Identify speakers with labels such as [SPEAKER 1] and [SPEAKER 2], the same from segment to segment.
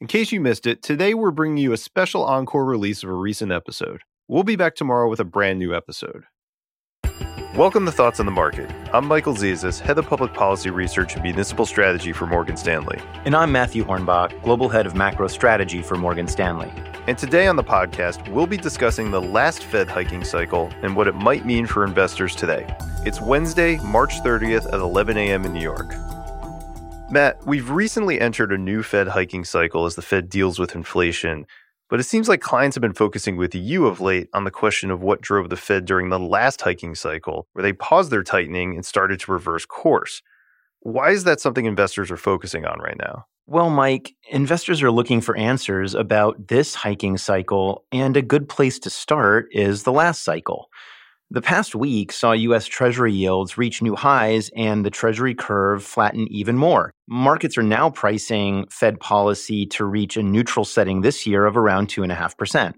[SPEAKER 1] In case you missed it, today we're bringing you a special encore release of a recent episode. We'll be back tomorrow with a brand new episode. Welcome to Thoughts on the Market. I'm Michael Zezas, Head of Public Policy Research and Municipal Strategy for Morgan Stanley.
[SPEAKER 2] And I'm Matthew Hornbach, Global Head of Macro Strategy for Morgan Stanley.
[SPEAKER 1] And today on the podcast, we'll be discussing the last Fed hiking cycle and what it might mean for investors today. It's Wednesday, March 30th at 11 a.m. in New York. Matt, we've recently entered a new Fed hiking cycle as the Fed deals with inflation, but it seems like clients have been focusing with you of late on the question of what drove the Fed during the last hiking cycle, where they paused their tightening and started to reverse course. Why is that something investors are focusing on right now?
[SPEAKER 2] Well, Mike, investors are looking for answers about this hiking cycle, and a good place to start is the last cycle. The past week saw U.S. Treasury yields reach new highs and the Treasury curve flatten even more. Markets are now pricing Fed policy to reach a neutral setting this year of around 2.5%.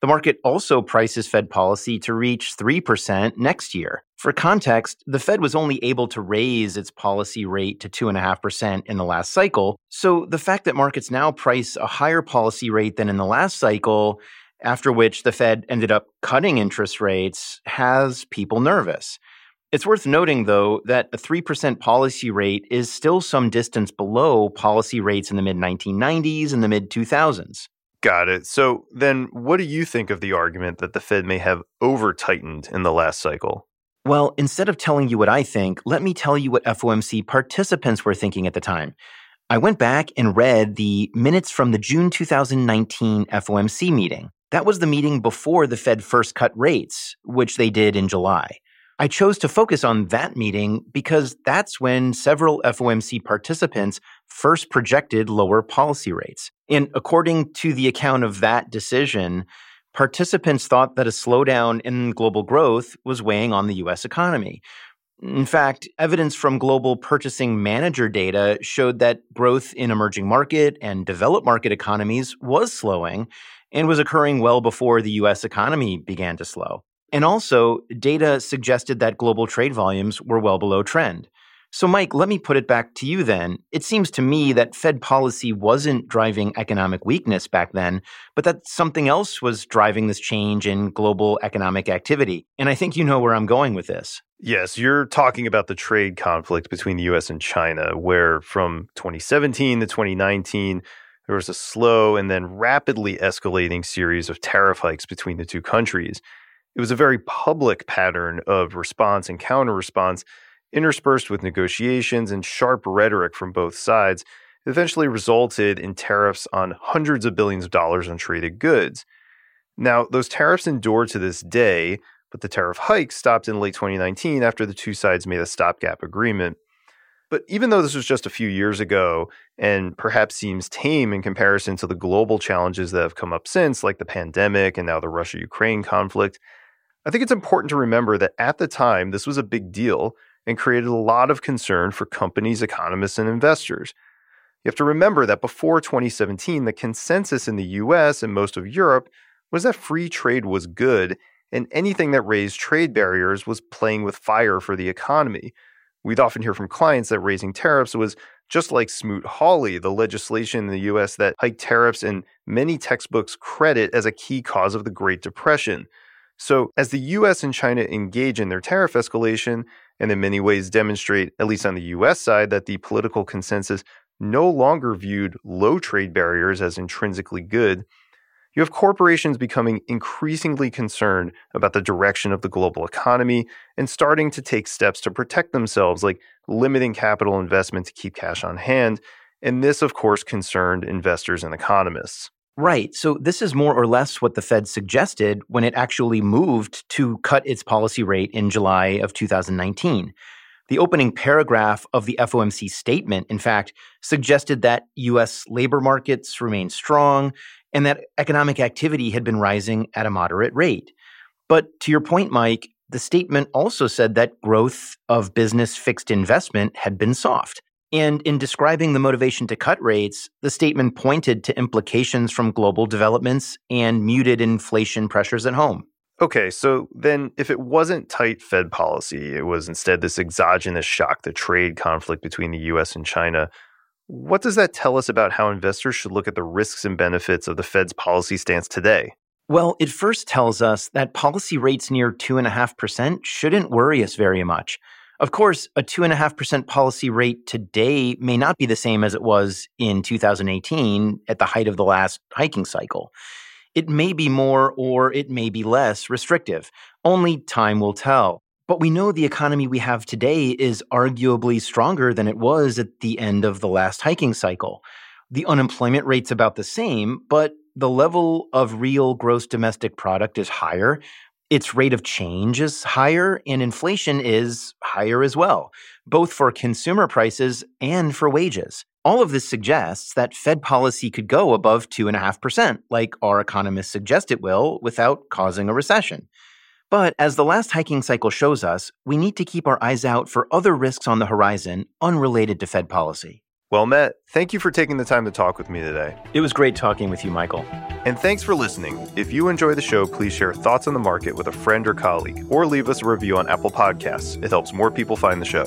[SPEAKER 2] The market also prices Fed policy to reach 3% next year. For context, the Fed was only able to raise its policy rate to 2.5% in the last cycle. So the fact that markets now price a higher policy rate than in the last cycle after which the Fed ended up cutting interest rates, has people nervous. It's worth noting, though, that a 3% policy rate is still some distance below policy rates in the mid 1990s and the mid 2000s.
[SPEAKER 1] Got it. So then, what do you think of the argument that the Fed may have over tightened in the last cycle?
[SPEAKER 2] Well, instead of telling you what I think, let me tell you what FOMC participants were thinking at the time. I went back and read the minutes from the June 2019 FOMC meeting. That was the meeting before the Fed first cut rates, which they did in July. I chose to focus on that meeting because that's when several FOMC participants first projected lower policy rates. And according to the account of that decision, participants thought that a slowdown in global growth was weighing on the US economy. In fact, evidence from global purchasing manager data showed that growth in emerging market and developed market economies was slowing, and was occurring well before the US economy began to slow. And also, data suggested that global trade volumes were well below trend. So, Mike, let me put it back to you then. It seems to me that Fed policy wasn't driving economic weakness back then, but that something else was driving this change in global economic activity. And I think you know where I'm going with this.
[SPEAKER 1] Yes, you're talking about the trade conflict between the US and China, where from 2017 to 2019, there was a slow and then rapidly escalating series of tariff hikes between the two countries. It was a very public pattern of response and counter response, interspersed with negotiations and sharp rhetoric from both sides, eventually resulted in tariffs on hundreds of billions of dollars on traded goods. Now, those tariffs endure to this day, but the tariff hikes stopped in late 2019 after the two sides made a stopgap agreement. But even though this was just a few years ago and perhaps seems tame in comparison to the global challenges that have come up since, like the pandemic and now the Russia Ukraine conflict, I think it's important to remember that at the time, this was a big deal and created a lot of concern for companies, economists, and investors. You have to remember that before 2017, the consensus in the US and most of Europe was that free trade was good, and anything that raised trade barriers was playing with fire for the economy. We'd often hear from clients that raising tariffs was just like Smoot-Hawley, the legislation in the US that hiked tariffs and many textbooks credit as a key cause of the Great Depression. So, as the US and China engage in their tariff escalation, and in many ways demonstrate, at least on the US side, that the political consensus no longer viewed low trade barriers as intrinsically good, you have corporations becoming increasingly concerned about the direction of the global economy and starting to take steps to protect themselves, like limiting capital investment to keep cash on hand. And this, of course, concerned investors and economists.
[SPEAKER 2] Right. So, this is more or less what the Fed suggested when it actually moved to cut its policy rate in July of 2019. The opening paragraph of the FOMC statement, in fact, suggested that U.S. labor markets remain strong and that economic activity had been rising at a moderate rate. But to your point, Mike, the statement also said that growth of business fixed investment had been soft. And in describing the motivation to cut rates, the statement pointed to implications from global developments and muted inflation pressures at home.
[SPEAKER 1] Okay, so then if it wasn't tight Fed policy, it was instead this exogenous shock, the trade conflict between the US and China, What does that tell us about how investors should look at the risks and benefits of the Fed's policy stance today?
[SPEAKER 2] Well, it first tells us that policy rates near 2.5% shouldn't worry us very much. Of course, a 2.5% policy rate today may not be the same as it was in 2018 at the height of the last hiking cycle. It may be more or it may be less restrictive. Only time will tell. But we know the economy we have today is arguably stronger than it was at the end of the last hiking cycle. The unemployment rate's about the same, but the level of real gross domestic product is higher. Its rate of change is higher, and inflation is higher as well, both for consumer prices and for wages. All of this suggests that Fed policy could go above 2.5%, like our economists suggest it will, without causing a recession. But as the last hiking cycle shows us, we need to keep our eyes out for other risks on the horizon unrelated to Fed policy.
[SPEAKER 1] Well, Matt, thank you for taking the time to talk with me today.
[SPEAKER 2] It was great talking with you, Michael.
[SPEAKER 1] And thanks for listening. If you enjoy the show, please share thoughts on the market with a friend or colleague, or leave us a review on Apple Podcasts. It helps more people find the show.